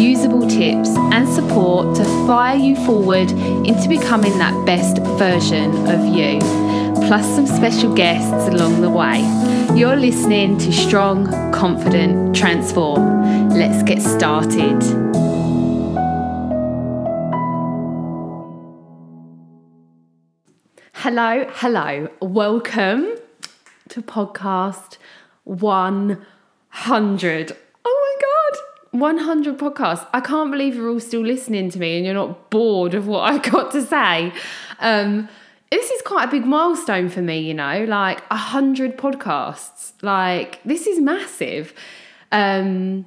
usable tips, and support to fire you forward into becoming that best version of you, plus some special guests along the way. You're listening to Strong, Confident, Transform. Let's get started. Hello, hello. Welcome to podcast 100. 100 podcasts. I can't believe you're all still listening to me and you're not bored of what I got to say. Um, this is quite a big milestone for me, you know, like 100 podcasts. Like, this is massive. Um,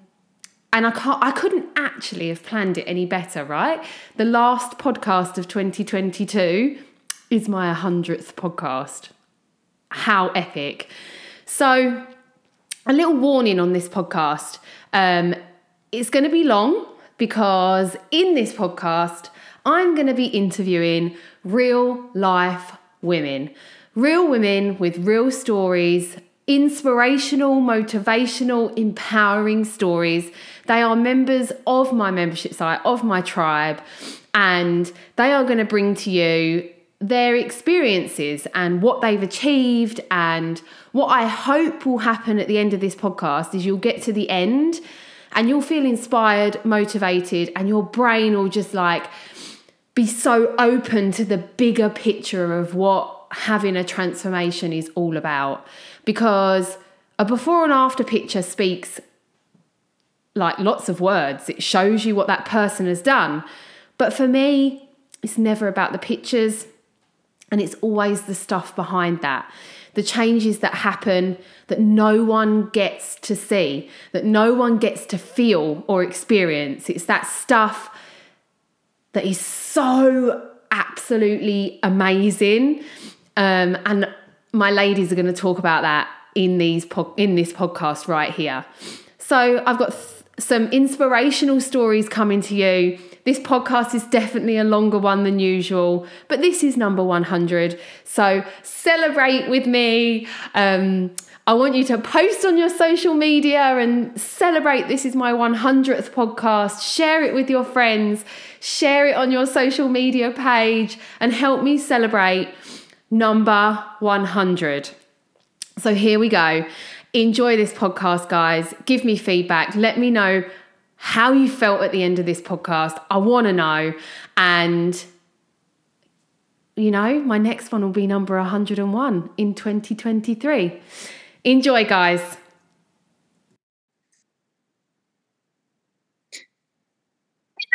and I can't I couldn't actually have planned it any better, right? The last podcast of 2022 is my 100th podcast. How epic. So, a little warning on this podcast. Um, it's going to be long because in this podcast, I'm going to be interviewing real life women, real women with real stories, inspirational, motivational, empowering stories. They are members of my membership site, of my tribe, and they are going to bring to you their experiences and what they've achieved. And what I hope will happen at the end of this podcast is you'll get to the end and you'll feel inspired, motivated, and your brain will just like be so open to the bigger picture of what having a transformation is all about. Because a before and after picture speaks like lots of words, it shows you what that person has done. But for me, it's never about the pictures, and it's always the stuff behind that the changes that happen that no one gets to see, that no one gets to feel or experience. It's that stuff that is so absolutely amazing. Um, and my ladies are going to talk about that in these po- in this podcast right here. So I've got th- some inspirational stories coming to you this podcast is definitely a longer one than usual, but this is number 100. So celebrate with me. Um, I want you to post on your social media and celebrate this is my 100th podcast. Share it with your friends, share it on your social media page, and help me celebrate number 100. So here we go. Enjoy this podcast, guys. Give me feedback. Let me know how you felt at the end of this podcast. I want to know. And, you know, my next one will be number 101 in 2023. Enjoy, guys.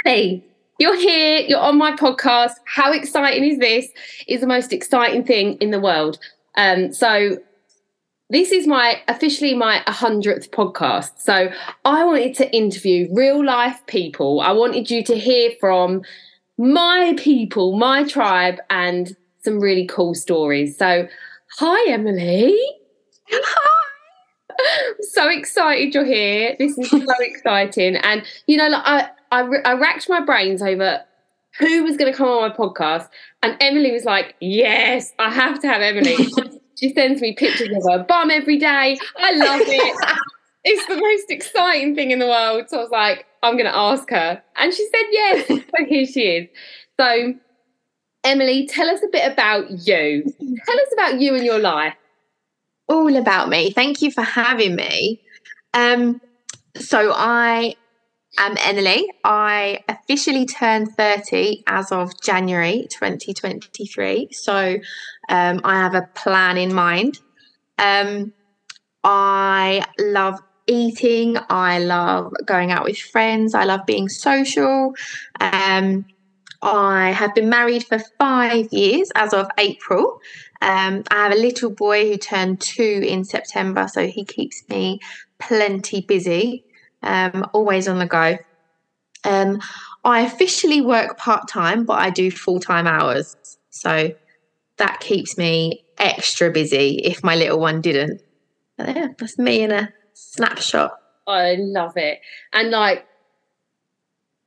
Hey, you're here, you're on my podcast. How exciting is this? Is the most exciting thing in the world. Um, so this is my officially my 100th podcast. So I wanted to interview real life people. I wanted you to hear from my people, my tribe, and some really cool stories. So, hi, Emily. Hi. I'm so excited you're here. This is so exciting. And, you know, like, I, I, I racked my brains over who was going to come on my podcast. And Emily was like, yes, I have to have Emily. She sends me pictures of her bum every day. I love it. it's the most exciting thing in the world. So I was like, I'm going to ask her. And she said yes. so here she is. So, Emily, tell us a bit about you. Tell us about you and your life. All about me. Thank you for having me. Um, so I am Emily. I officially turned 30 as of January 2023. So um, I have a plan in mind. Um, I love eating. I love going out with friends. I love being social. Um, I have been married for five years as of April. Um, I have a little boy who turned two in September, so he keeps me plenty busy, um, always on the go. Um, I officially work part time, but I do full time hours. So that keeps me extra busy if my little one didn't. But yeah, that's me in a snapshot. I love it. And like,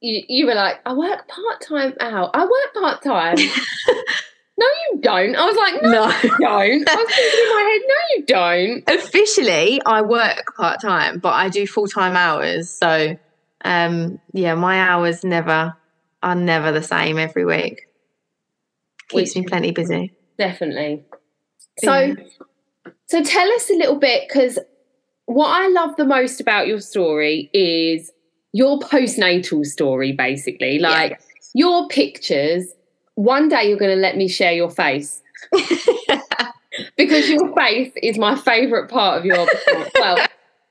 you, you were like, I work part time out. I work part time. no, you don't. I was like, no, No. you don't. I was thinking in my head, no, you don't. Officially, I work part time, but I do full time hours. So, um, yeah, my hours never are never the same every week. Keeps Which- me plenty busy. Definitely. So, Yeah. so tell us a little bit because what I love the most about your story is your postnatal story, basically. Like your pictures. One day you're going to let me share your face because your face is my favourite part of your well,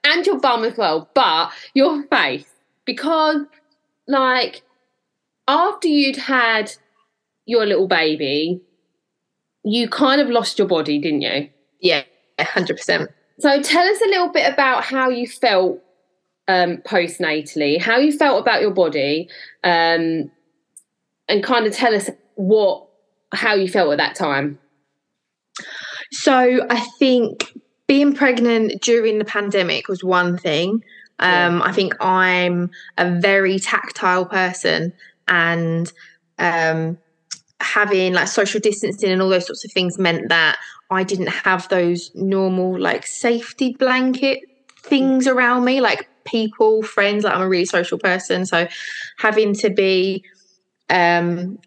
and your bum as well, but your face because like after you'd had your little baby, you kind of lost your body, didn't you? yeah, hundred percent. So tell us a little bit about how you felt um, postnatally, how you felt about your body, um, and kind of tell us what how you felt at that time. So I think being pregnant during the pandemic was one thing. Um, I think I'm a very tactile person, and um, having like social distancing and all those sorts of things meant that I didn't have those normal like safety blanket things around me, like people, friends. Like I'm a really social person, so having to be um,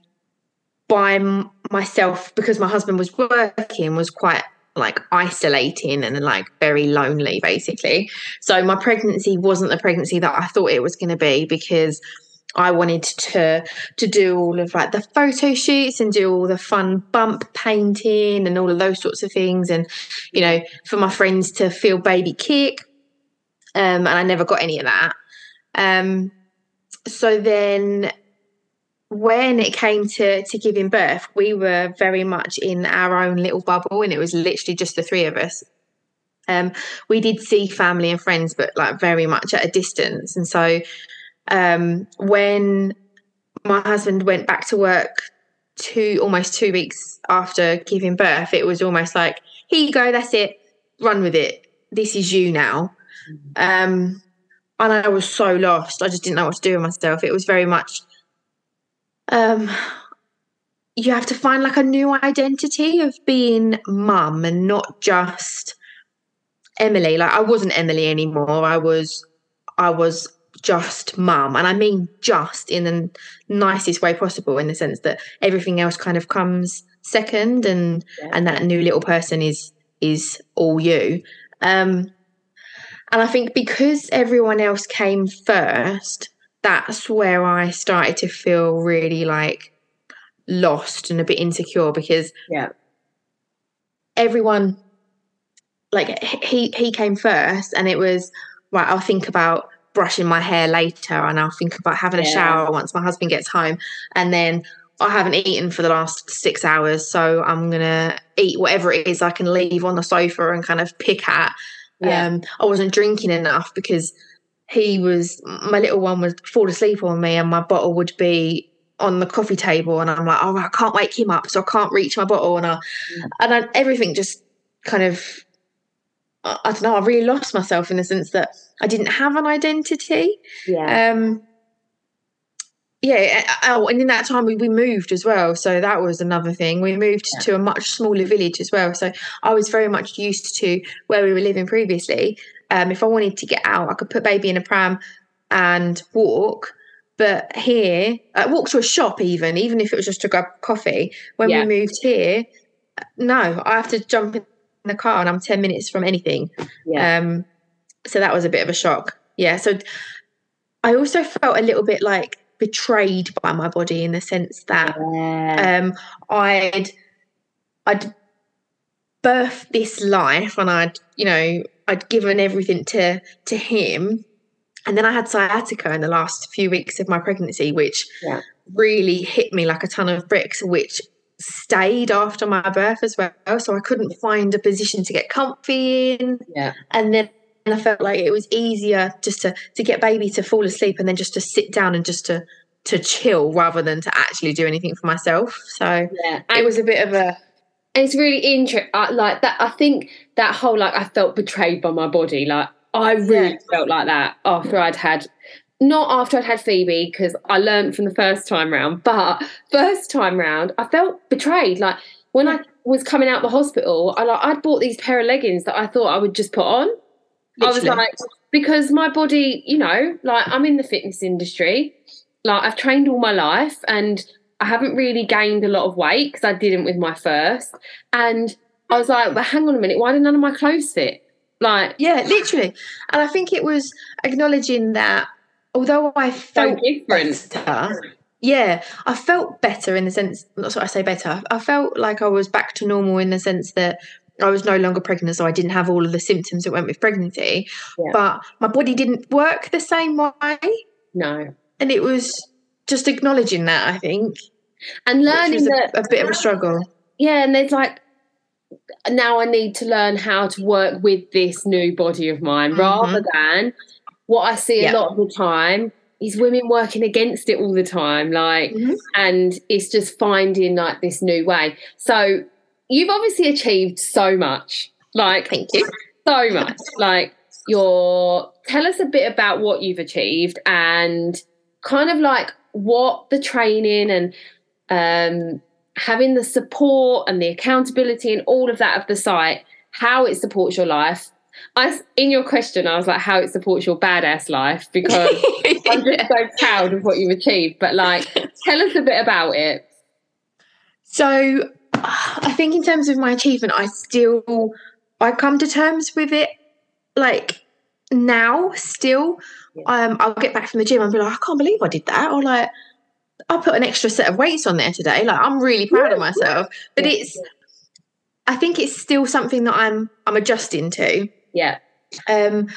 by m- myself because my husband was working was quite like isolating and like very lonely basically. So my pregnancy wasn't the pregnancy that i thought it was going to be because i wanted to to do all of like the photo shoots and do all the fun bump painting and all of those sorts of things. And you know for my friends to feel baby kick um and i never got any of that. Um so then when it came to to giving birth, we were very much in our own little bubble, and it was literally just the three of us. Um, we did see family and friends, but like very much at a distance. And so, um, when my husband went back to work two almost two weeks after giving birth, it was almost like, "Here you go, that's it, run with it. This is you now." Um, and I was so lost; I just didn't know what to do with myself. It was very much um you have to find like a new identity of being mum and not just Emily. Like I wasn't Emily anymore. I was I was just mum. And I mean just in the nicest way possible in the sense that everything else kind of comes second and Yeah. and that new little person is is all you. Um and I think because everyone else came first, that's where I started to feel really like lost and a bit insecure because Yeah. everyone like he he came first and it was right I'll think about brushing my hair later and I'll think about having a shower once my husband gets home and then I haven't eaten for the last six hours so I'm gonna eat whatever it is I can leave on the sofa and kind of pick at Yeah. um I wasn't drinking enough because he was my little one would fall asleep on me and my bottle would be on the coffee table and I'm like oh I can't wake him up so I can't reach my bottle. And I and I, everything just kind of I, I don't know I really lost myself in the sense that I didn't have an identity. Yeah. um yeah oh and in that time we, we moved as well so that was another thing. We moved Yeah. to a much smaller village as well so i was very much used to where we were living previously um if i wanted to get out i could put baby in a pram and walk but here uh, walk to a shop even even if it was just to grab coffee when Yeah. we moved here no i have to jump in the car and i'm 10 minutes from anything Yeah. um, so that was a bit of a shock. Yeah. So I also felt a little bit like betrayed by my body in the sense that Yeah. um, I'd I'd birthed this life and I'd you know I'd given everything to to him, and then I had sciatica in the last few weeks of my pregnancy, which Yeah. really hit me like a ton of bricks, which stayed after my birth as well. So I couldn't find a position to get comfy in yeah. and then I felt like it was easier just to to get baby to fall asleep and then just to sit down and just to to chill rather than to actually do anything for myself. So Yeah. it was a bit of a it's really interesting. Like that, I think that whole like I felt betrayed by my body. Like I really yeah. felt like that after I'd had not after I'd had Phoebe because I learned from the first time round, but first time round I felt betrayed. Like when I was coming out the hospital, I like I'd bought these pair of leggings that I thought I would just put on. Literally. I was like because my body, you know, like I'm in the fitness industry, like I've trained all my life and I haven't really gained a lot of weight because I didn't with my first. And I was like, but hang on a minute, why did none of my clothes fit? Like, yeah, literally. And I think it was acknowledging that although I felt so different, better, yeah, I felt better in the sense. That's what I say better. I felt like I was back to normal in the sense that I was no longer pregnant, so I didn't have all of the symptoms that went with pregnancy. Yeah. But my body didn't work the same way. No, and it was just acknowledging that. I think, and learning that a, a bit of a struggle. Yeah, and there's like now I need to learn how to work with this new body of mine mm-hmm. rather than what I see a lot of the time is women working against it all the time like mm-hmm. and it's just finding like this new way so you've obviously achieved so much like thank you so much like your tell us a bit about what you've achieved and kind of like what the training and um having the support and the accountability and all of that of the site, how it supports your life. I, in your question, I was like, how it supports your badass life because I'm just so proud of what you've achieved. But like, tell us a bit about it. So, I think in terms of my achievement, I still I come to terms with it like now still. Um, I'll get back from the gym and be like, I can't believe I did that, or like, I put an extra set of weights on there today. Like I'm really proud of myself. But yeah. it's I think it's still something that I'm I'm adjusting to. Yeah. Um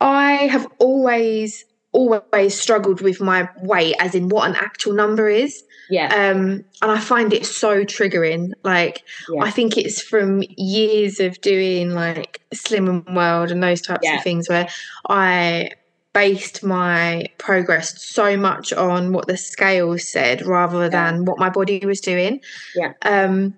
I have always always struggled with my weight as in what an actual number is. Yeah. Um and I find it so triggering. Like yeah. I think it's from years of doing like Slimming World and those types yeah. of things where I based my progress so much on what the scales said rather than what my body was doing. Yeah. Um,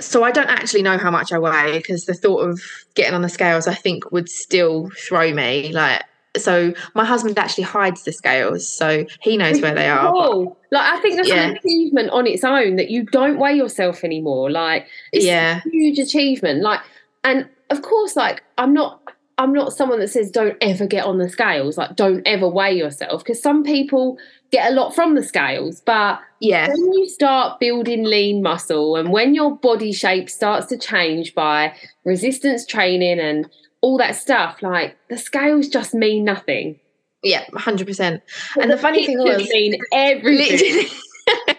so I don't actually know how much I weigh because the thought of getting on the scales, I think, would still throw me. Like, so my husband actually hides the scales, so he knows where they are. Cool. Like, I think that's yeah. an achievement on its own that you don't weigh yourself anymore. Like, it's yeah. a huge achievement. Like, and of course, like, I'm not I'm not someone that says don't ever get on the scales, like don't ever weigh yourself, because some people get a lot from the scales. But yeah, when you start building lean muscle and when your body shape starts to change by resistance training and all that stuff, like the scales just mean nothing. Yeah, hundred percent. And the, the funny thing was, mean everything.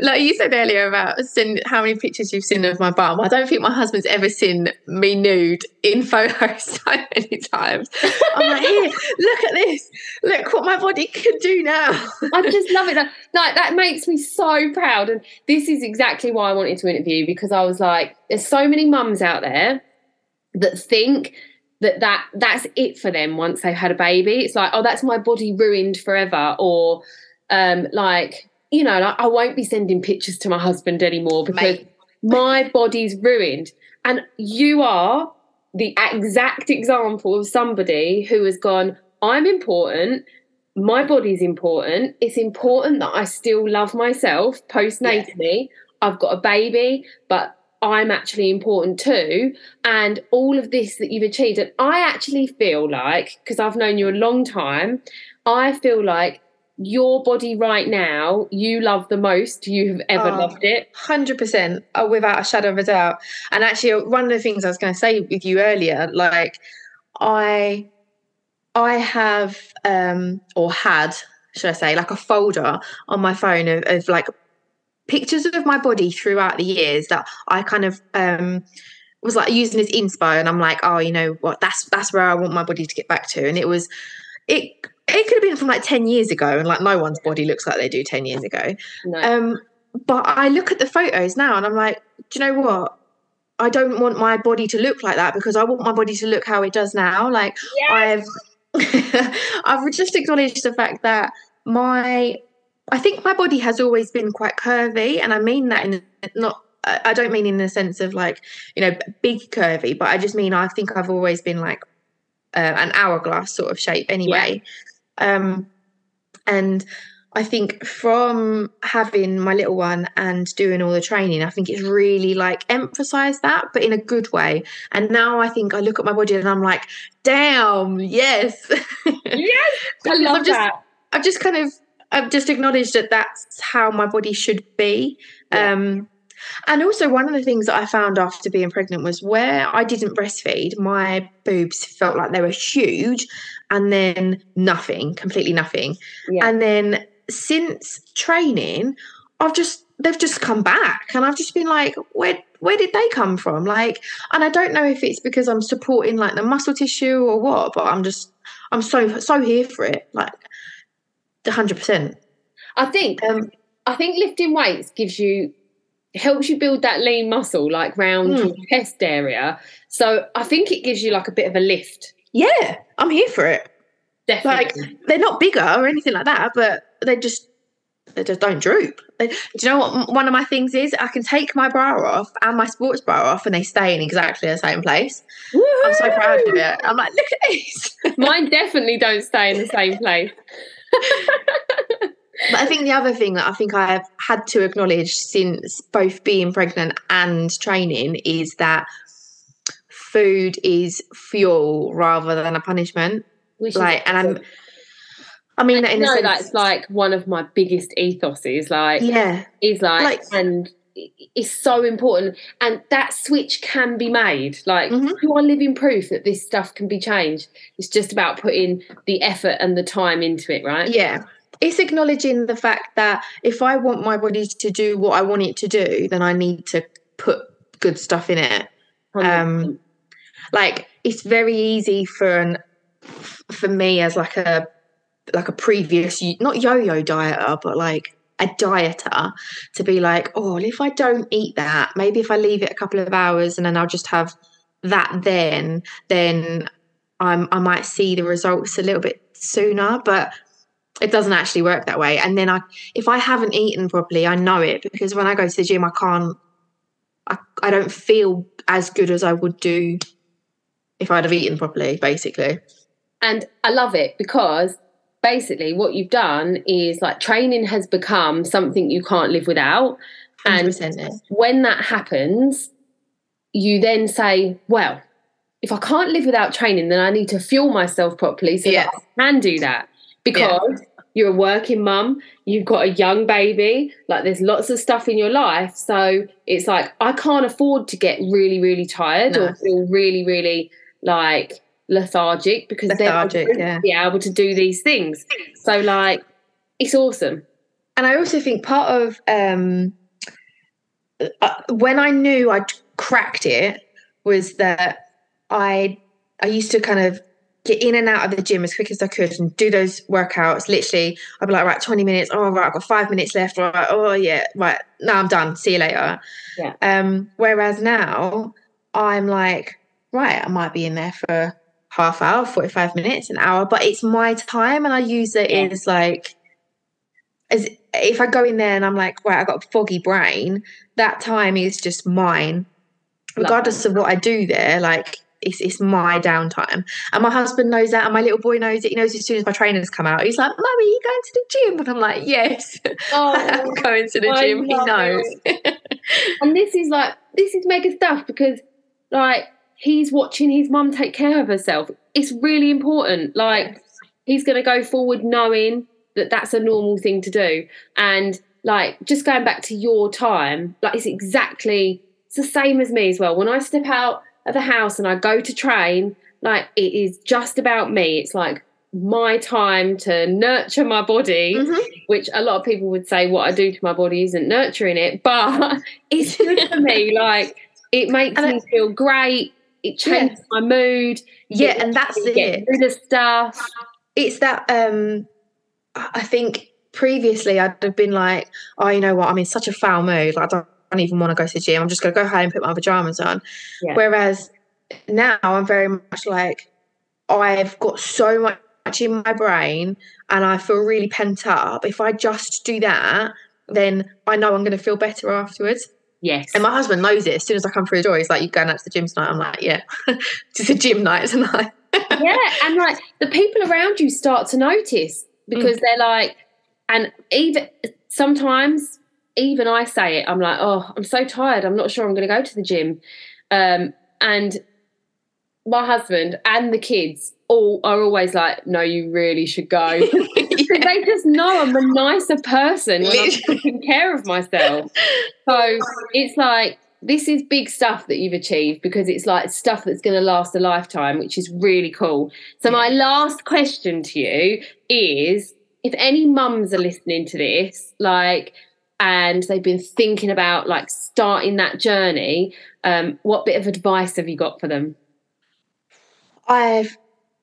like you said earlier about seen how many pictures you've seen of my bum. I don't think my husband's ever seen me nude in photos so many times. I'm like, here, look at this. Look what my body can do now. I just love it. Like that makes me so proud. And this is exactly why I wanted to interview because I was like, there's so many mums out there that think that that that's it for them once they've had a baby. It's like, oh, that's my body ruined forever, or um, like you know, like I won't be sending pictures to my husband anymore because Mate. my body's ruined. And you are the exact example of somebody who has gone, I'm important. My body's important. It's important that I still love myself postnatally. Yeah. I've got a baby, but I'm actually important too. And all of this that you've achieved. And I actually feel like, because I've known you a long time, I feel like your body right now you love the most you have ever oh, loved it 100% oh, without a shadow of a doubt and actually one of the things i was going to say with you earlier like i i have um or had should i say like a folder on my phone of, of like pictures of my body throughout the years that i kind of um was like using as inspo and i'm like oh you know what? That's that's where i want my body to get back to. And it was it it could have been from like 10 years ago and like no one's body looks like they do 10 years ago. No. um but i look at the photos now and i'm like do you know what? I don't want my body to look like that because i want my body to look how it does now. Like yes. i've i've just acknowledged the fact that my i think my body has always been quite curvy and i mean that in not I don't mean in the sense of like you know big curvy, but I just mean I think I've always been like uh, an hourglass sort of shape anyway. Um, and I think from having my little one and doing all the training, I think it's really like emphasized that, but in a good way. And now I think I look at my body and I'm like, damn, yes. Yes, I love I've just, that. I've just kind of, I've just acknowledged that that's how my body should be. Yeah. Um, and also, one of the things that I found after being pregnant was where I didn't breastfeed, my boobs felt like they were huge and then nothing, completely nothing. Yeah. And then since training, I've just they've just come back and I've just been like, where where did they come from? Like, and I don't know if it's because I'm supporting like the muscle tissue or what, but I'm just I'm so so here for it. Like hundred percent. I think Um I think lifting weights gives you helps you build that lean muscle like round Mm. your chest area. So I think it gives you like a bit of a lift. yeah, I'm here for it. Like they're not bigger or anything like that, but they just they just don't droop. They, do you know what one of my things is? I can take my bra off and my sports bra off, and they stay in exactly the same place. I'm so proud of it. I'm like, look at this. Mine definitely don't stay in the same place. But I think the other thing that I think I have had to acknowledge since both being pregnant and training is that food is fuel rather than a punishment. Is Like, and I'm, I mean that in no, a sense. that's like one of my biggest ethoses. Like, yeah, is like, Like- and i- it's so important. And that switch can be made. Like, Mhm. you are living proof that this stuff can be changed. It's just about putting the effort and the time into it, right? yeah. It's acknowledging the fact that if I want my body to do what I want it to do, then I need to put good stuff in it. Um, like it's very easy for an for me as like a like a previous not yo-yo dieter but like a dieter to be like oh if i don't eat that maybe if i leave it a couple of hours and then i'll just have that then then i'm i might see the results a little bit sooner. But it doesn't actually work that way. And then i if i haven't eaten properly i know it because when i go to the gym i can't i, I don't feel as good as i would do if i'd have eaten properly basically. And I love it because basically what you've done is like training has become something you can't live without. And 100% when that happens, you then say, well, if I can't live without training, then I need to fuel myself properly so Yeah. that I can do that. Because you're a working mum, you've got a young baby, like there's lots of stuff in your life. So it's like, I can't afford to get really, really tired No. or feel really, really like lethargic because Lethargic, then I yeah. be able to do these things. So, like, it's awesome. and I also think part of um, uh, when I knew I'd cracked it was that I I used to kind of get in and out of the gym as quick as I could and do those workouts. Literally, I'd be like, right, twenty minutes. Oh, right, I've got five minutes left. Right, oh yeah, right. Now I'm done. See you later. Yeah. Um. Whereas now I'm like, right, I might be in there for half hour, forty five minutes, an hour, but it's my time, and I use it Yeah. as like as if I go in there and I'm like, right, I've got a foggy brain, that time is just mine. Love Regardless of what I do there, like it's it's my downtime. And my husband knows that and my little boy knows it. He knows as soon as my trainers come out. He's like, Mummy, are you going to the gym? And I'm like, Yes, oh, I'm going to the I gym. He knows. and this is like this is mega stuff because like he's watching his mum take care of herself it's really important like he's going to go forward knowing that that's a normal thing to do and like just going back to your time like it's exactly it's the same as me as well when i step out of the house and i go to train like it is just about me it's like my time to nurture my body Mhm. which a lot of people would say what I do to my body isn't nurturing it, but it's good for me. Like it makes And I- me feel great. It changes my mood. Yeah, and that's it. rid of stuff. it's that um I I think previously I'd have been like, oh, you know what, I'm in such a foul mood. Like, I don't, I don't even want to go to the gym. I'm just going to go home and put my pajamas on. Yeah. Whereas now I'm very much like, I've got so much in my brain and I feel really pent up. If I just do that, then I know I'm going to feel better afterwards. Yes. And my husband knows it. As soon as I come through the door, he's like, "You're going out to the gym tonight?" I'm like, "Yeah, it's a gym night tonight." yeah, and like the people around you start to notice because mm. they're like, and even sometimes, even I say it, I'm like, "Oh, I'm so tired. I'm not sure I'm going to go to the gym," um, and my husband and the kids all are always like, "No, you really should go." yeah. They just know I'm a nicer person when I'm taking care of myself. So it's like this is big stuff that you've achieved because it's like stuff that's going to last a lifetime, which is really cool. So my last question to you is: if any mums are listening to this, like, and they've been thinking about like starting that journey, um, what bit of advice have you got for them? I've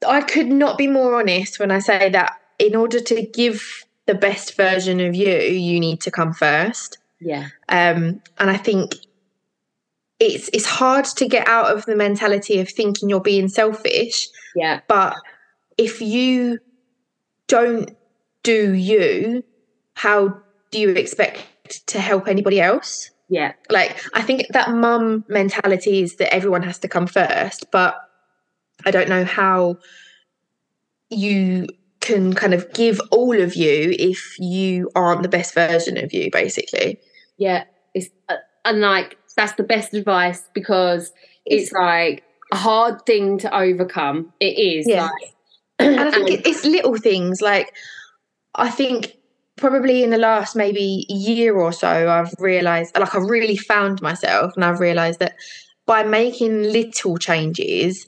I could not be more honest when I say that in order to give the best version of you, you need to come first. Yeah. Um, and I think it's it's hard to get out of the mentality of thinking you're being selfish. Yeah. But if you don't do you, how do you expect to help anybody else? Yeah. Like I think that mum mentality is that everyone has to come first, but I don't know how you can kind of give all of you if you aren't the best version of you, basically. Yeah, it's uh, and like that's the best advice because it's, it's like a hard thing to overcome. It is. Yeah. Like, and I think it's little things like I think probably in the last maybe year or so I've realized like I've really found myself and I've realized that by making little changes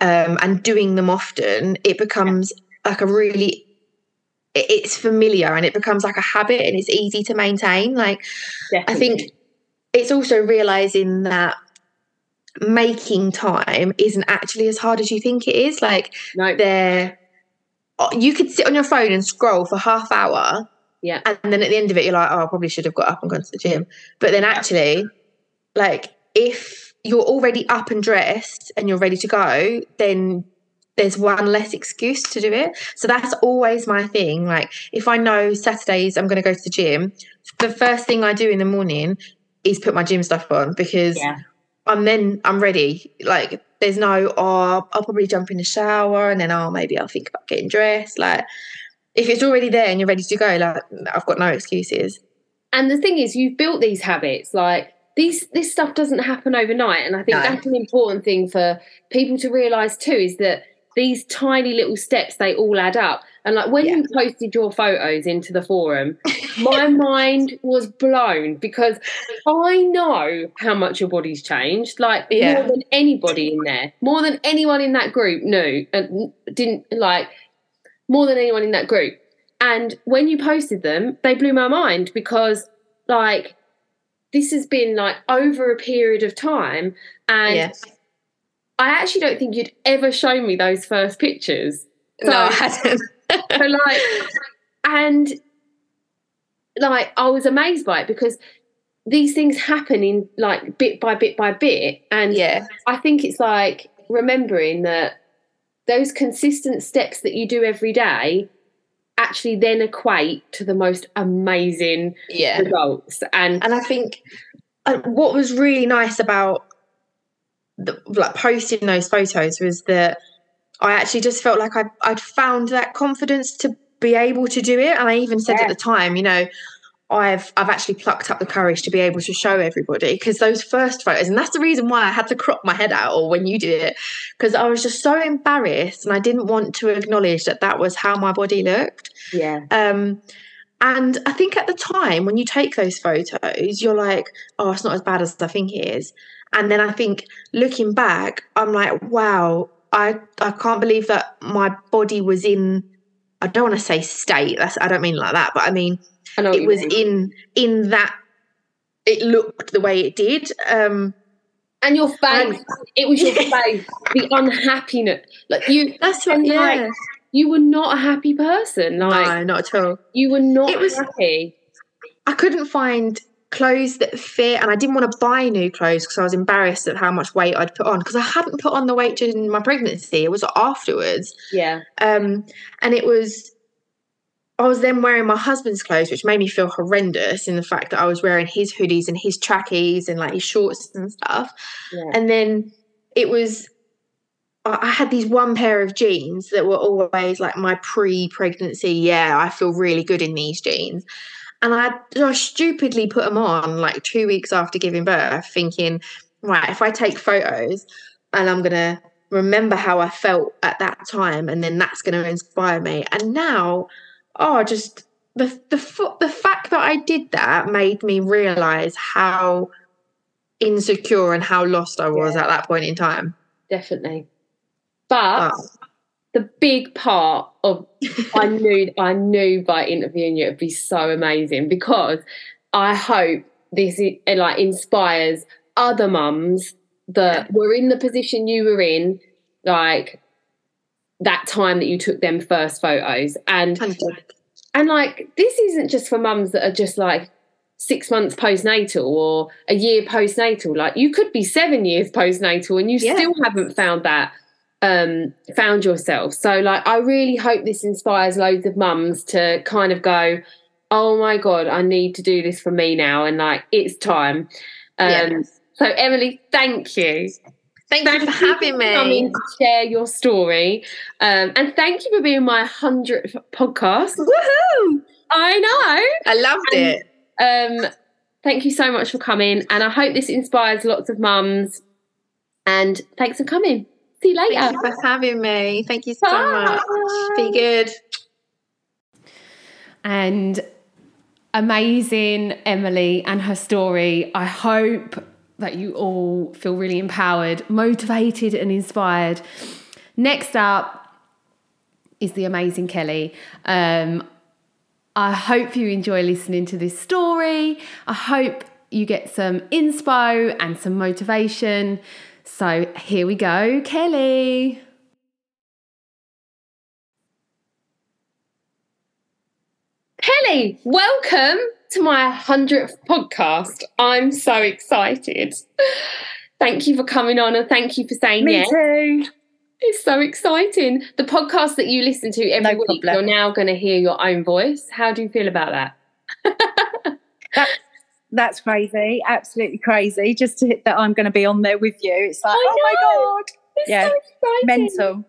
um, and doing them often, it becomes like a really it's familiar and it becomes like a habit and it's easy to maintain. Like Definitely. I think it's also realizing that making time isn't actually as hard as you think it is. Like no. there uh, you could sit on your phone and scroll for half hour. Yeah. And then at the end of it you're like, oh I probably should have got up and gone to the gym. But then actually, like if you're already up and dressed and you're ready to go, then there's one less excuse to do it. So that's always my thing. Like if I know Saturdays I'm going to go to the gym, the first thing I do in the morning is put my gym stuff on because yeah. I'm then I'm ready. Like there's no oh I'll probably jump in the shower and then oh maybe I'll think about getting dressed. Like if it's already there and you're ready to go, like I've got no excuses. And the thing is, you've built these habits. Like these this stuff doesn't happen overnight and i think no. that's an important thing for people to realize too is that these tiny little steps they all add up and like when yeah. you posted your photos into the forum my mind was blown because i know how much your body's changed like yeah. more than anybody in there more than anyone in that group knew and didn't like more than anyone in that group and when you posted them they blew my mind because like this has been like over a period of time and yes. I actually don't think you'd ever show me those first pictures. So, no, I hadn't. so like and like I was amazed by it because these things happen in like bit by bit by bit and yeah I think it's like remembering that those consistent steps that you do every day actually then equate to the most amazing yeah. results. And and I think uh, what was really nice about the, like posting those photos was that I actually just felt like I I'd found that confidence to be able to do it. And I even said yeah. at the time, you know, I've I've actually plucked up the courage to be able to show everybody because those first photos, and that's the reason why I had to crop my head out or when you did it, because I was just so embarrassed and I didn't want to acknowledge that that was how my body looked. Yeah. Um, and I think at the time when you take those photos, you're like, oh, it's not as bad as I think it is. And then I think looking back, I'm like, wow, I I can't believe that my body was in. I don't want to say state. That's I don't mean like that, but I mean it was mean. in in that it looked the way it did. Um, and your face, and, it was your face, the unhappiness. Like you, that's what, yeah. Like, you were not a happy person. Like, no, not at all. You were not it was, happy. I couldn't find clothes that fit, and I didn't want to buy new clothes because I was embarrassed at how much weight I'd put on because I hadn't put on the weight during my pregnancy. It was afterwards. Yeah. Um, and it was I was then wearing my husband's clothes, which made me feel horrendous in the fact that I was wearing his hoodies and his trackies and like his shorts and stuff. Yeah. And then it was, I had these one pair of jeans that were always like my pre pregnancy. Yeah, I feel really good in these jeans. And I, stupidly put them on like two weeks after giving birth, thinking, right, if I take photos and I'm going to remember how I felt at that time, and then that's going to inspire me. And now, oh, just the the the fact that I did that made me realize how insecure and how lost I was Yeah. at that point in time. definitely. But Oh, the big part of I knew I knew by interviewing you it'd be so amazing because I hope this i- it like inspires other mums that were in the position you were in, like that time that you took them first photos, and and like this isn't just for mums that are just like six months postnatal or a year postnatal. Like you could be seven years postnatal and you Yeah. still haven't found that um found yourself. So like I really hope this inspires loads of mums to kind of go, Oh my god, I need to do this for me now and like it's time. Um Yes. so Emily, thank you. Thank you for having for coming me. to share your story. Um, and thank you for being my hundredth podcast. Woohoo! I know. I loved And- it. Um, thank you so much for coming, and I hope this inspires lots of mums. And thanks for coming. See you later. Thank you for having me. Thank you so Bye. much. Be good. And amazing Emily and her story. I hope that you all feel really empowered, motivated, and inspired. Next up is the amazing Kelly. Um, I hope you enjoy listening to this story. I hope you get some inspo and some motivation. So here we go, Kelly. Kelly, welcome to my 100th podcast. I'm so excited. Thank you for coming on and thank you for saying Me yes. too. It's so exciting. The podcast that you listen to every No week, problem. you're now going to hear your own voice. How do you feel about that? That's crazy. Absolutely crazy. Just to hit that I'm going to be on there with you. It's like, oh my. God. It's Yeah. so. Mental.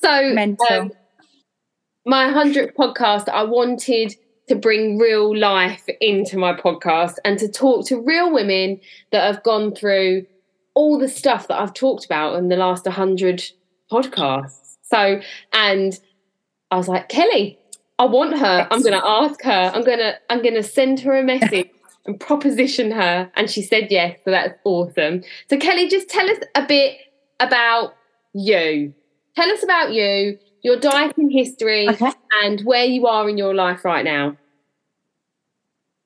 So, Mental. um, my 100th podcast, I wanted to bring real life into my podcast and to talk to real women that have gone through all the stuff that I've talked about in the last 100 podcasts. So, and I was like, Kelly, I want her. I'm going to ask her. I'm going to I'm going to send her a message and proposition her and she said yes. So that's awesome. So Kelly, just tell us a bit about you. Tell us about you, your dieting history Okay. and where you are in your life right now.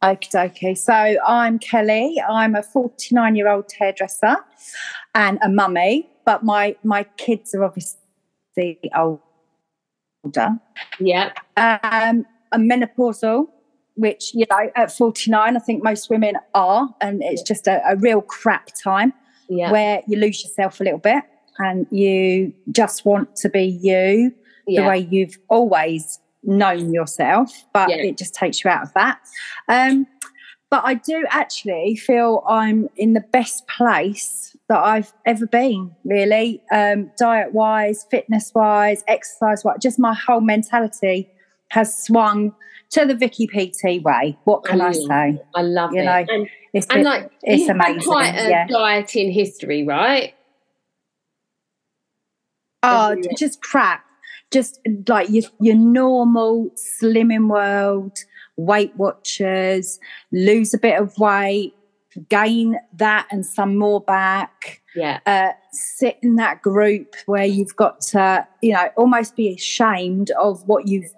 Okay, okay. So I'm Kelly. I'm a 49 year old hairdresser and a mummy, but my my kids are obviously older. Yeah. Um, I'm menopausal, which you know at 49, I think most women are, and it's just a, a real crap time. Yeah. where you lose yourself a little bit and you just want to be you the way you've always known yourself, but Yeah. it just takes you out of that. Um, but I do actually feel I'm in the best place that I've ever been, really, um, diet wise, fitness wise, exercise wise, just my whole mentality has swung to the Vicky PT way. What can I Mm. say? I love you it. know, and It's, and like it's amazing, quite a yeah. dieting history, right? Oh, Yeah. just crap. Just like your your normal slimming world, Weight Watchers, lose a bit of weight, gain that and some more back. Yeah. Uh, sit in that group where you've got to, you know, almost be ashamed of what you've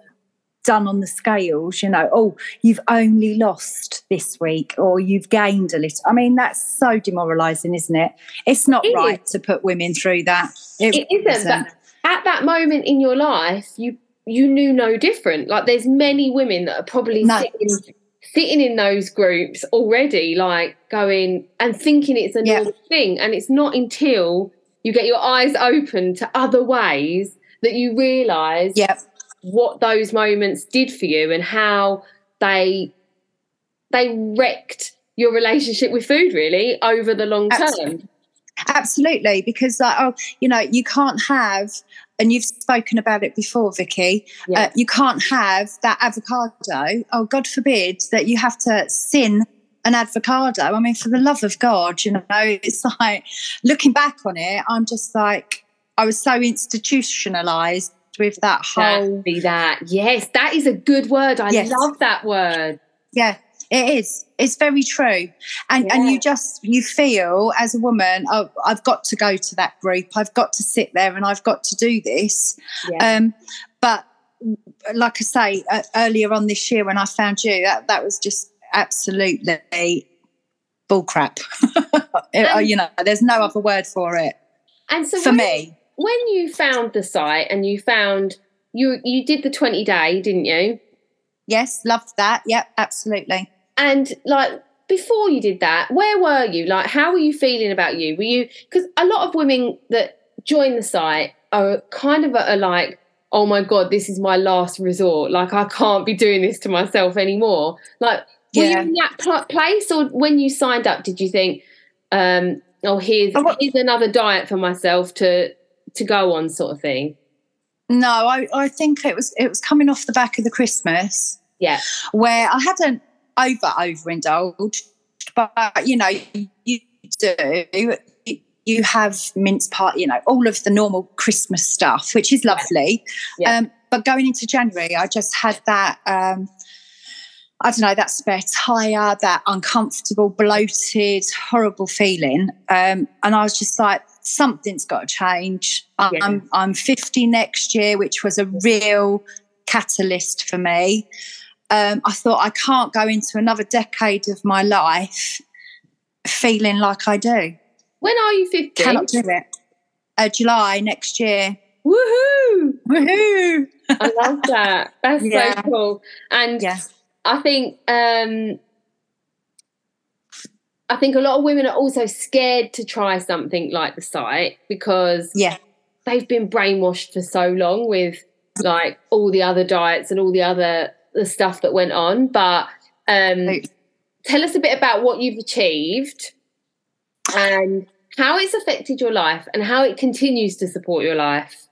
done on the scales. You know, oh, you've only lost this week, or you've gained a little. I mean, that's so demoralising, isn't it? It's not It is. right to put women through that. It isn't, but at that moment in your life, you you knew no different. Like there's many women that are probably No. sitting, sitting in those groups already, like going and thinking it's a Yeah. normal thing. And it's not until you get your eyes open to other ways that you realise Yep. What those moments did for you and how they they wrecked your relationship with food really over the long term. Absolutely. Absolutely, because like, oh, you know, you can't have, and you've spoken about it before, Vicky. Yeah. Uh, you can't have that avocado. Oh, God forbid that you have to syn an avocado. I mean, for the love of God, you know, it's like looking back on it, I'm just like, I was so institutionalized with that whole. Exactly that. Yes, that is a good word. I Yes. love that word. Yeah, it is. It's very true. And and you just you feel as a woman, oh, I've got to go to that group. I've got to sit there and I've got to do this. Yeah. Um, but like I say, uh, earlier on this year when I found you, that that was just absolutely bullcrap. You know, there's no other word for it and so for me. When you found the site and you found you you did the 20 day, didn't you? Yes, loved that. Yep, absolutely. And like before you did that, where were you? Like, how were you feeling about you? Were you because a lot of women that join the site are kind of are like, oh my god, this is my last resort. Like, I can't be doing this to myself anymore. Like, were you in that pl- place, or when you signed up, did you think, um, oh, here's Oh, here's another diet for myself to to go on, sort of thing? No, I, I think it was it was coming off the back of the Christmas. Yeah, where I hadn't over overindulged, but you know, you do. You have mince pie, you know, all of the normal Christmas stuff, which is lovely. Yeah. Um, but going into January, I just had that. Um, I don't know that spare tire, that uncomfortable, bloated, horrible feeling, um, and I was just like, something's got to change. I- Yeah. I'm I'm 50 next year, which was a real catalyst for me um, I thought I can't go into another decade of my life feeling like I do. when are you fifty? Cannot do it. Uh, July next year. Woohoo! Woohoo! I love that. That's Yeah. so cool. And Yeah. I think um I think a lot of women are also scared to try something like the site because Yeah. they've been brainwashed for so long with like all the other diets and all the other the stuff that went on. But um tell us a bit about what you've achieved and how it's affected your life and how it continues to support your life.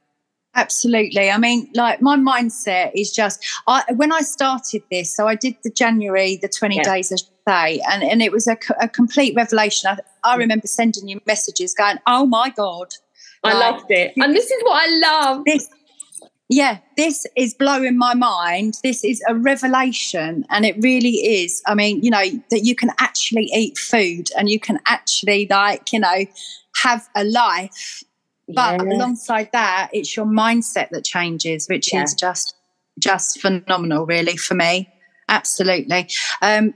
Absolutely. I mean, like my mindset is just I when I started this, so I did the January, the 20 Yeah. days a and, and it was a, a complete revelation. I, I remember sending you messages going, Oh my God. I Like, loved it. And this is what I love. this yeah this is blowing my mind this is a revelation and it really is i mean you know that you can actually eat food and you can actually like you know have a life but Yeah. alongside that it's your mindset that changes which Yeah. is just just phenomenal really for me absolutely um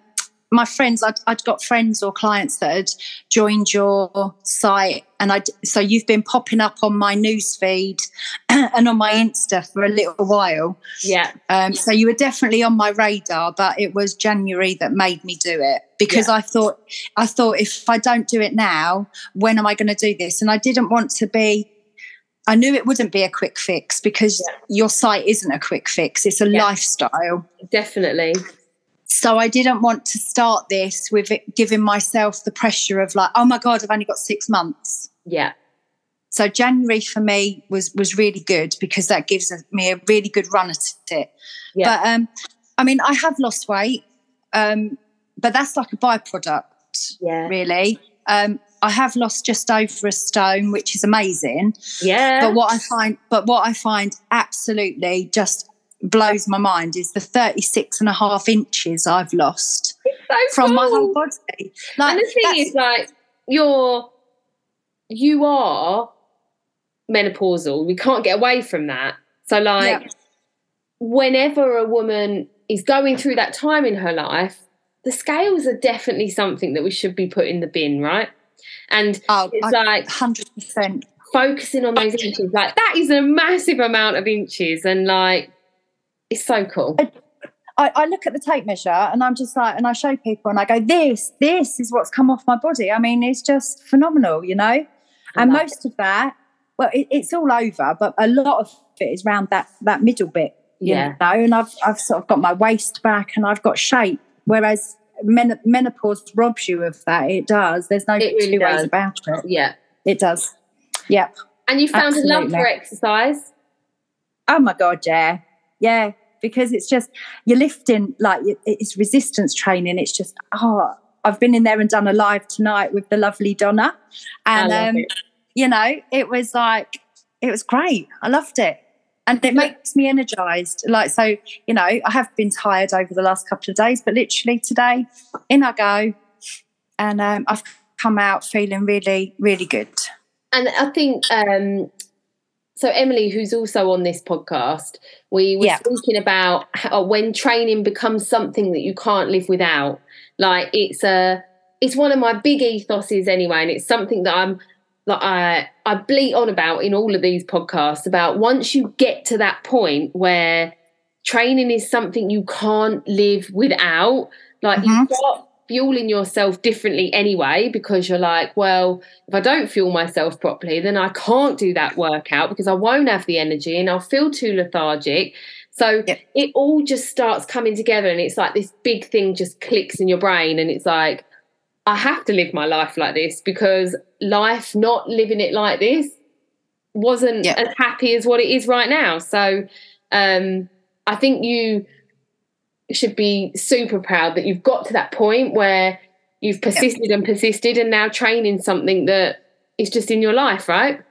my friends I'd, I'd got friends or clients that had joined your site and i so you've been popping up on my news feed and on my insta for a little while Yeah. um, so you were definitely on my radar but it was january that made me do it because i thought i thought if i don't do it now when am i going to do this and i didn't want to be I knew it wouldn't be a quick fix because your site isn't a quick fix. It's a Yeah. lifestyle. Definitely. So I didn't want to start this with it giving myself the pressure of like, oh my God, I've only got six months. Yeah. So January for me was was really good because that gives me a really good run at it. Yeah. But um, I mean, I have lost weight, um, but that's like a byproduct, Yeah. really. Um, I have lost just over a stone, which is amazing. Yeah. But what I find, but what I find absolutely just blows my mind is the 36 and a half inches I've lost so from my cool. whole body. Like, and the thing is, like, you're, you are menopausal. We can't get away from that. So, like, Yeah. whenever a woman is going through that time in her life, the scales are definitely something that we should be put in the bin, right? And oh, it's I- like 100%. focusing on those inches, like that is a massive amount of inches, and like it's so cool. I, I look at the tape measure and I'm just like, and I show people and I go, this, this is what's come off my body. I mean, it's just phenomenal, you know? And love most of that, well, it, it's all over, but a lot of it is around that, that middle bit, You Yeah. know, and I've I've sort of got my waist back and I've got shape. Whereas men- menopause robs you of that. It does. There's no It really two does. ways about it. Yeah. It does. Yep. And you found a love for exercise. Oh my god, yeah, yeah. Because it's just you're lifting like it's resistance training. It's just oh, I've been in there and done a live tonight with the lovely Donna, and um, you know it was like it was great. I loved it, and it makes me energized. Like so, you know, I have been tired over the last couple of days, but literally today, in I go, and um, I've come out feeling really, really good. And I think um so Emily, who's also on this podcast, we were Yeah. speaking about how uh, when training becomes something that you can't live without. Like it's a it's one of my big ethoses anyway, and it's something that I'm that I I bleat on about in all of these podcasts about once you get to that point where training is something you can't live without, like you've mm-hmm. start fueling yourself differently anyway because you're like, well, if I don't fuel myself properly, then I can't do that workout because I won't have the energy and I'll feel too lethargic. So Yep. it all just starts coming together and it's like this big thing just clicks in your brain and it's like, I have to live my life like this because life not living it like this wasn't Yep. as happy as what it is right now. So um I think you should be super proud that you've got to that point where you've persisted and persisted and now training something that is just in your life, right?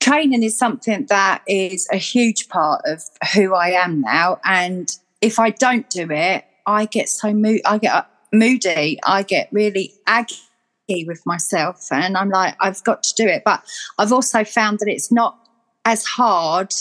training is something that is a huge part of who I am now. And if I don't do it, I get so mo- I get moody. I get really aggy with myself, and I'm like, I've got to do it. But I've also found that it's not as hard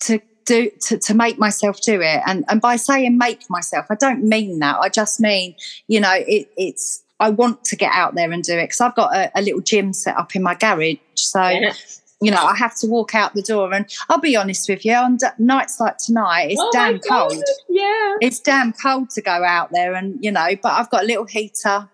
to do to, to make myself do it. And and by saying make myself, I don't mean that. I just mean, you know, it, it's I want to get out there and do it because I've got a, a little gym set up in my garage. So Yeah. you know, I have to walk out the door. And I'll be honest with you, on d- nights like tonight, it's Oh damn God, cold. Yeah. It's damn cold to go out there, and you know, but I've got a little heater.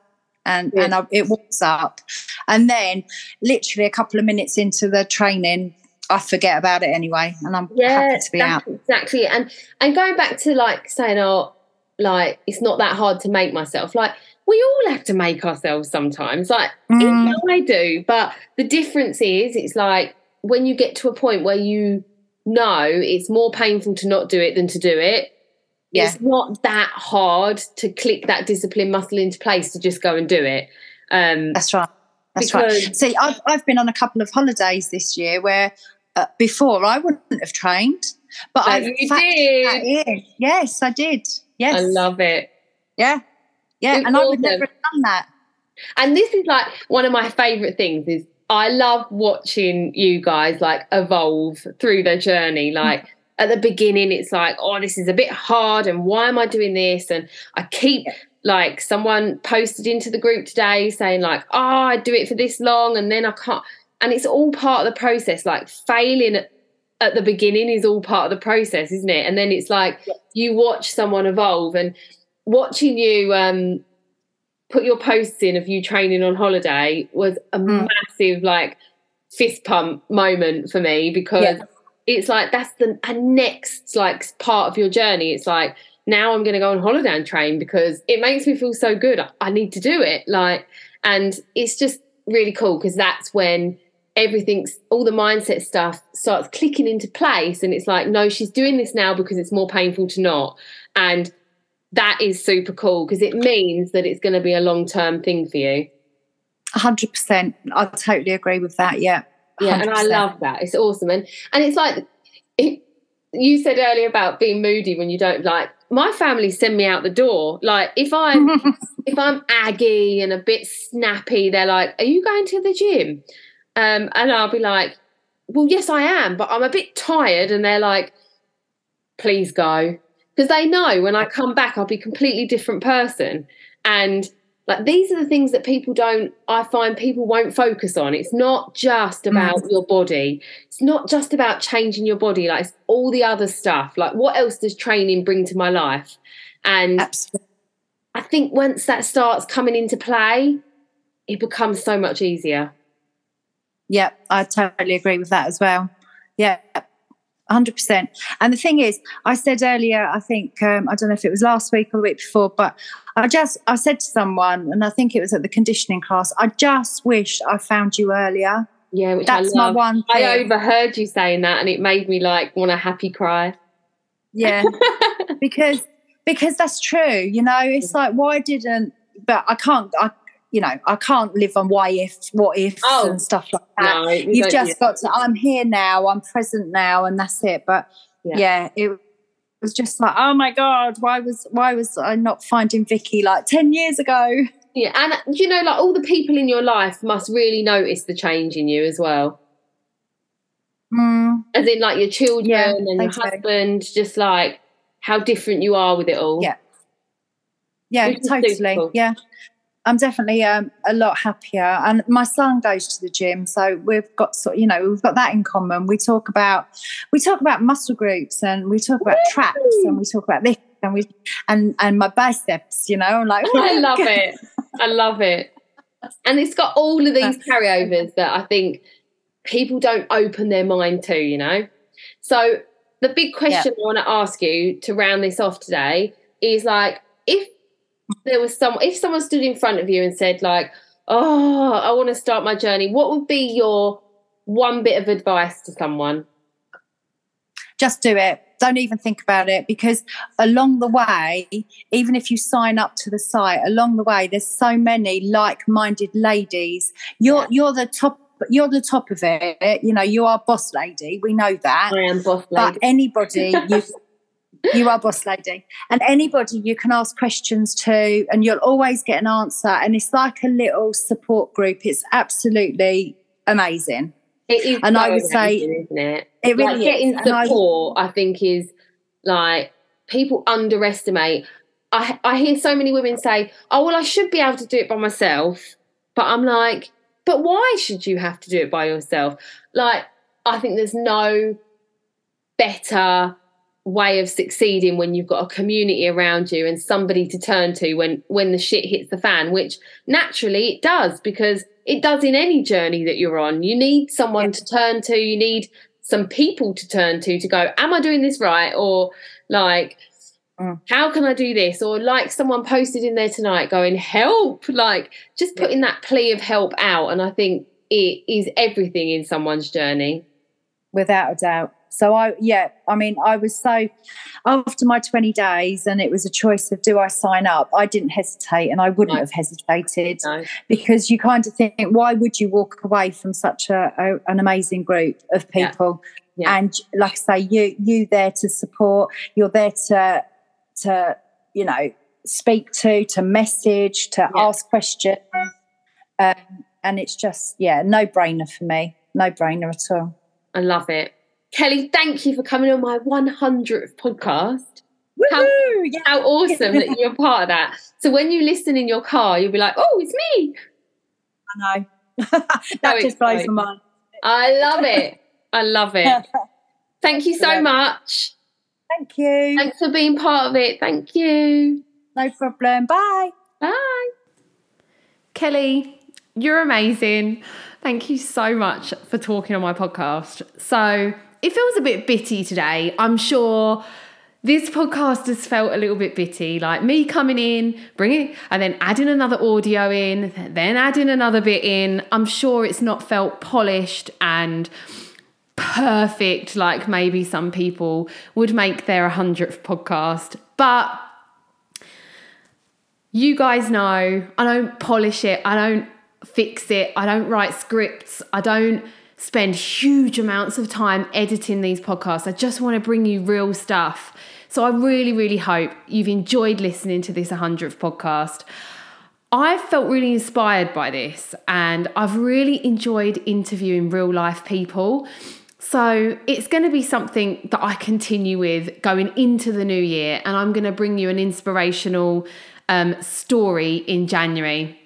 And, Good. and I, it warms up. And then, literally, a couple of minutes into the training, I forget about it anyway. And I'm Yeah, happy to be out. exactly. And and going back to like saying, oh, like it's not that hard to make myself. Like we all have to make ourselves sometimes. Like Mm, I do, but the difference is, it's like when you get to a point where you know it's more painful to not do it than to do it. Yeah. It's not that hard to click that discipline muscle into place to just go and do it. Um, That's right. That's Because- right. See, I've, I've been on a couple of holidays this year where uh, before I wouldn't have trained, but But I did. Yes, I did. Yes. I love it. Yeah. Yeah. It's and I would never have done that. And this is like one of my favorite things is I love watching you guys like evolve through the journey. Like at the beginning, it's like, oh, this is a bit hard, and why am I doing this? And I keep like someone posted into the group today saying like, oh, I do it for this long, and then I can't. And it's all part of the process. Like failing at, the beginning is all part of the process, isn't it? And then it's like you watch someone evolve and watching you um put your posts in of you training on holiday was a Mm. massive like fist pump moment for me because Yeah. it's like that's the a next like part of your journey it's like now i'm going to go on holiday and train because it makes me feel so good I- i need to do it like and it's just really cool because that's when everything's all the mindset stuff starts clicking into place and it's like no she's doing this now because it's more painful to not and that is super cool because it means that it's going to be a long term thing for you. hundred percent. I totally agree with that. Yeah. Yeah, and I love that. It's awesome, and and it's like it, you said earlier about being moody when you don't like. My family send me out the door. Like if I'm if I'm aggy and a bit snappy, they're like, "Are you going to the gym?" Um, and I'll be like, "Well, yes, I am, but I'm a bit tired." And they're like, "Please go," because they know when I come back, I'll be a completely different person. And like these are the things that people don't. I find people won't focus on. It's not just about your body. It's not just about changing your body. Like it's all the other stuff. Like what else does training bring to my life? And Absolutely. I think once that starts coming into play, it becomes so much easier. Yeah, I totally agree with that as well. Yeah. 100%. And the thing is, I said earlier, I think, um, I don't know if it was last week or the week before, but I just, I said to someone, and I think it was at the conditioning class, I just wish I found you earlier. Yeah, which That's I my one I overheard you saying that, and it made me like want a happy cry. Yeah. because, because that's true. You know, it's like, why didn't, but I can't, I, you know, I can't live on why if, what ifs Oh, and stuff like that. No, you You've just got to, I'm here now, I'm present now, and that's it. But Yeah. yeah, it was just like, oh my God, why was, why was I not finding Vicky like 10 years ago? Yeah, and you know, like all the people in your life must really notice the change in you as well. Mm, As in, like your children Yeah, and your husband, just like how different you are with it all. Yeah. yeah, totally. Yeah. I'm definitely um, a lot happier. And my son goes to the gym, so we've got sort, you know, we've got that in common. We talk about we talk about muscle groups and we talk about traps and we talk about this and we and and my biceps. You know, I'm like, oh I love God. it. I love it. And it's got all of these carryovers that I think people don't open their mind to, you know? So, the big question I want to ask you to round this off today is like, if there was some, if someone stood in front of you and said, like, oh, I want to start my journey, what would be your one bit of advice to someone? just do it. Don't even think about it because along the way, even if you sign up to the site, along the way, there's so many like-minded ladies. You're Yeah. you're the top. You're the top of it. You know, you are boss lady. We know that. I am boss But lady. anybody, you, you are boss lady, and anybody you can ask questions to, and you'll always get an answer. And it's like a little support group. It's absolutely amazing. It is and I so would say- isn't it? It really like getting is. And I- support, I, think, is like people underestimate. I I hear so many women say, "Oh, well, I should be able to do it by myself," but I'm like, "But why should you have to do it by yourself?" Like, I think there's no better way of succeeding when you've got a community around you and somebody to turn to when when the shit hits the fan which naturally it does because it does in any journey that you're on. You need someone to turn to. You need some people to turn to to go am i doing this right? Or like Mm. how can i do this? Or like someone posted in there tonight going help! Like just Yeah. putting that plea of help out. And i think it is everything in someone's journey. Without a doubt. So I, yeah, I mean, I was so after my 20 days, and it was a choice of do I sign up? I didn't hesitate, and I wouldn't No. have hesitated no because you kind of think, why would you walk away from such a, a an amazing group of Yeah. people? Yeah. And like I say, you you there to support, you're there to to you know speak to, to message, to Yeah. ask questions, um, and it's just yeah, no brainer for me, no brainer at all. I love it. Kelly, thank you for coming on my 100th podcast. How- Yeah. How awesome that you're part of that. So when you listen in your car, you'll be like, oh, it's me. I know. that just blows my mind. I love it. I love it. Thank you so much. Thank you. Thanks for being part of it. Thank you. No problem. Bye. Bye. Kelly, you're amazing. Thank you so much for talking on my podcast. So, it feels a bit bitty today. I'm sure this podcast has felt a little bit bitty, like me coming in, bringing, and then adding another audio in, then adding another bit in. I'm sure it's not felt polished and perfect like maybe some people would make their 100th podcast. But you guys know I don't polish it, I don't fix it, I don't write scripts, I don't spend huge amounts of time editing these podcasts. I just want to bring you real stuff. So I really, really hope you've enjoyed listening to this 100th podcast. I've felt really inspired by this and I've really enjoyed interviewing real life people. So it's going to be something that I continue with going into the new year, and I'm going to bring you an inspirational um, story in January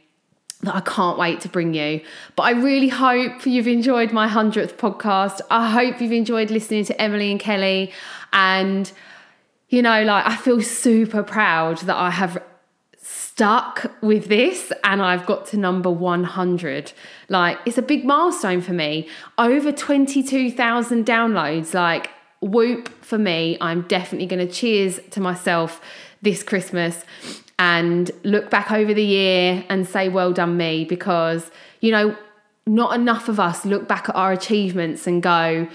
that I can't wait to bring you. But I really hope you've enjoyed my 100th podcast. I hope you've enjoyed listening to Emily and Kelly. And, you know, like I feel super proud that I have stuck with this and I've got to number 100. Like, it's a big milestone for me. Over 22,000 downloads. Like, whoop for me. I'm definitely going to cheers to myself this Christmas and look back over the year and say, well done, me, because, you know, not enough of us look back at our achievements and go,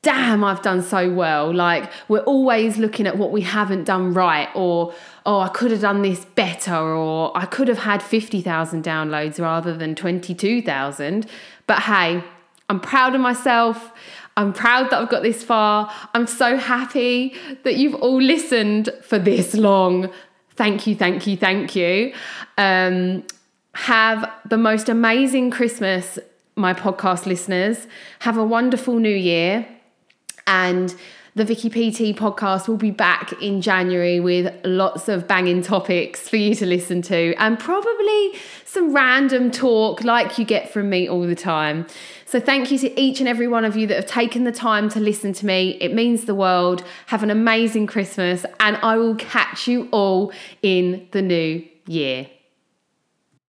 damn, I've done so well. Like, we're always looking at what we haven't done right, or, oh, I could have done this better, or I could have had 50,000 downloads rather than 22,000. But hey, I'm proud of myself. I'm proud that I've got this far. I'm so happy that you've all listened for this long. Thank you, thank you, thank you. Um, have the most amazing Christmas, my podcast listeners. Have a wonderful new year. And the Vicky PT podcast will be back in January with lots of banging topics for you to listen to and probably some random talk like you get from me all the time. So, thank you to each and every one of you that have taken the time to listen to me. It means the world. Have an amazing Christmas, and I will catch you all in the new year.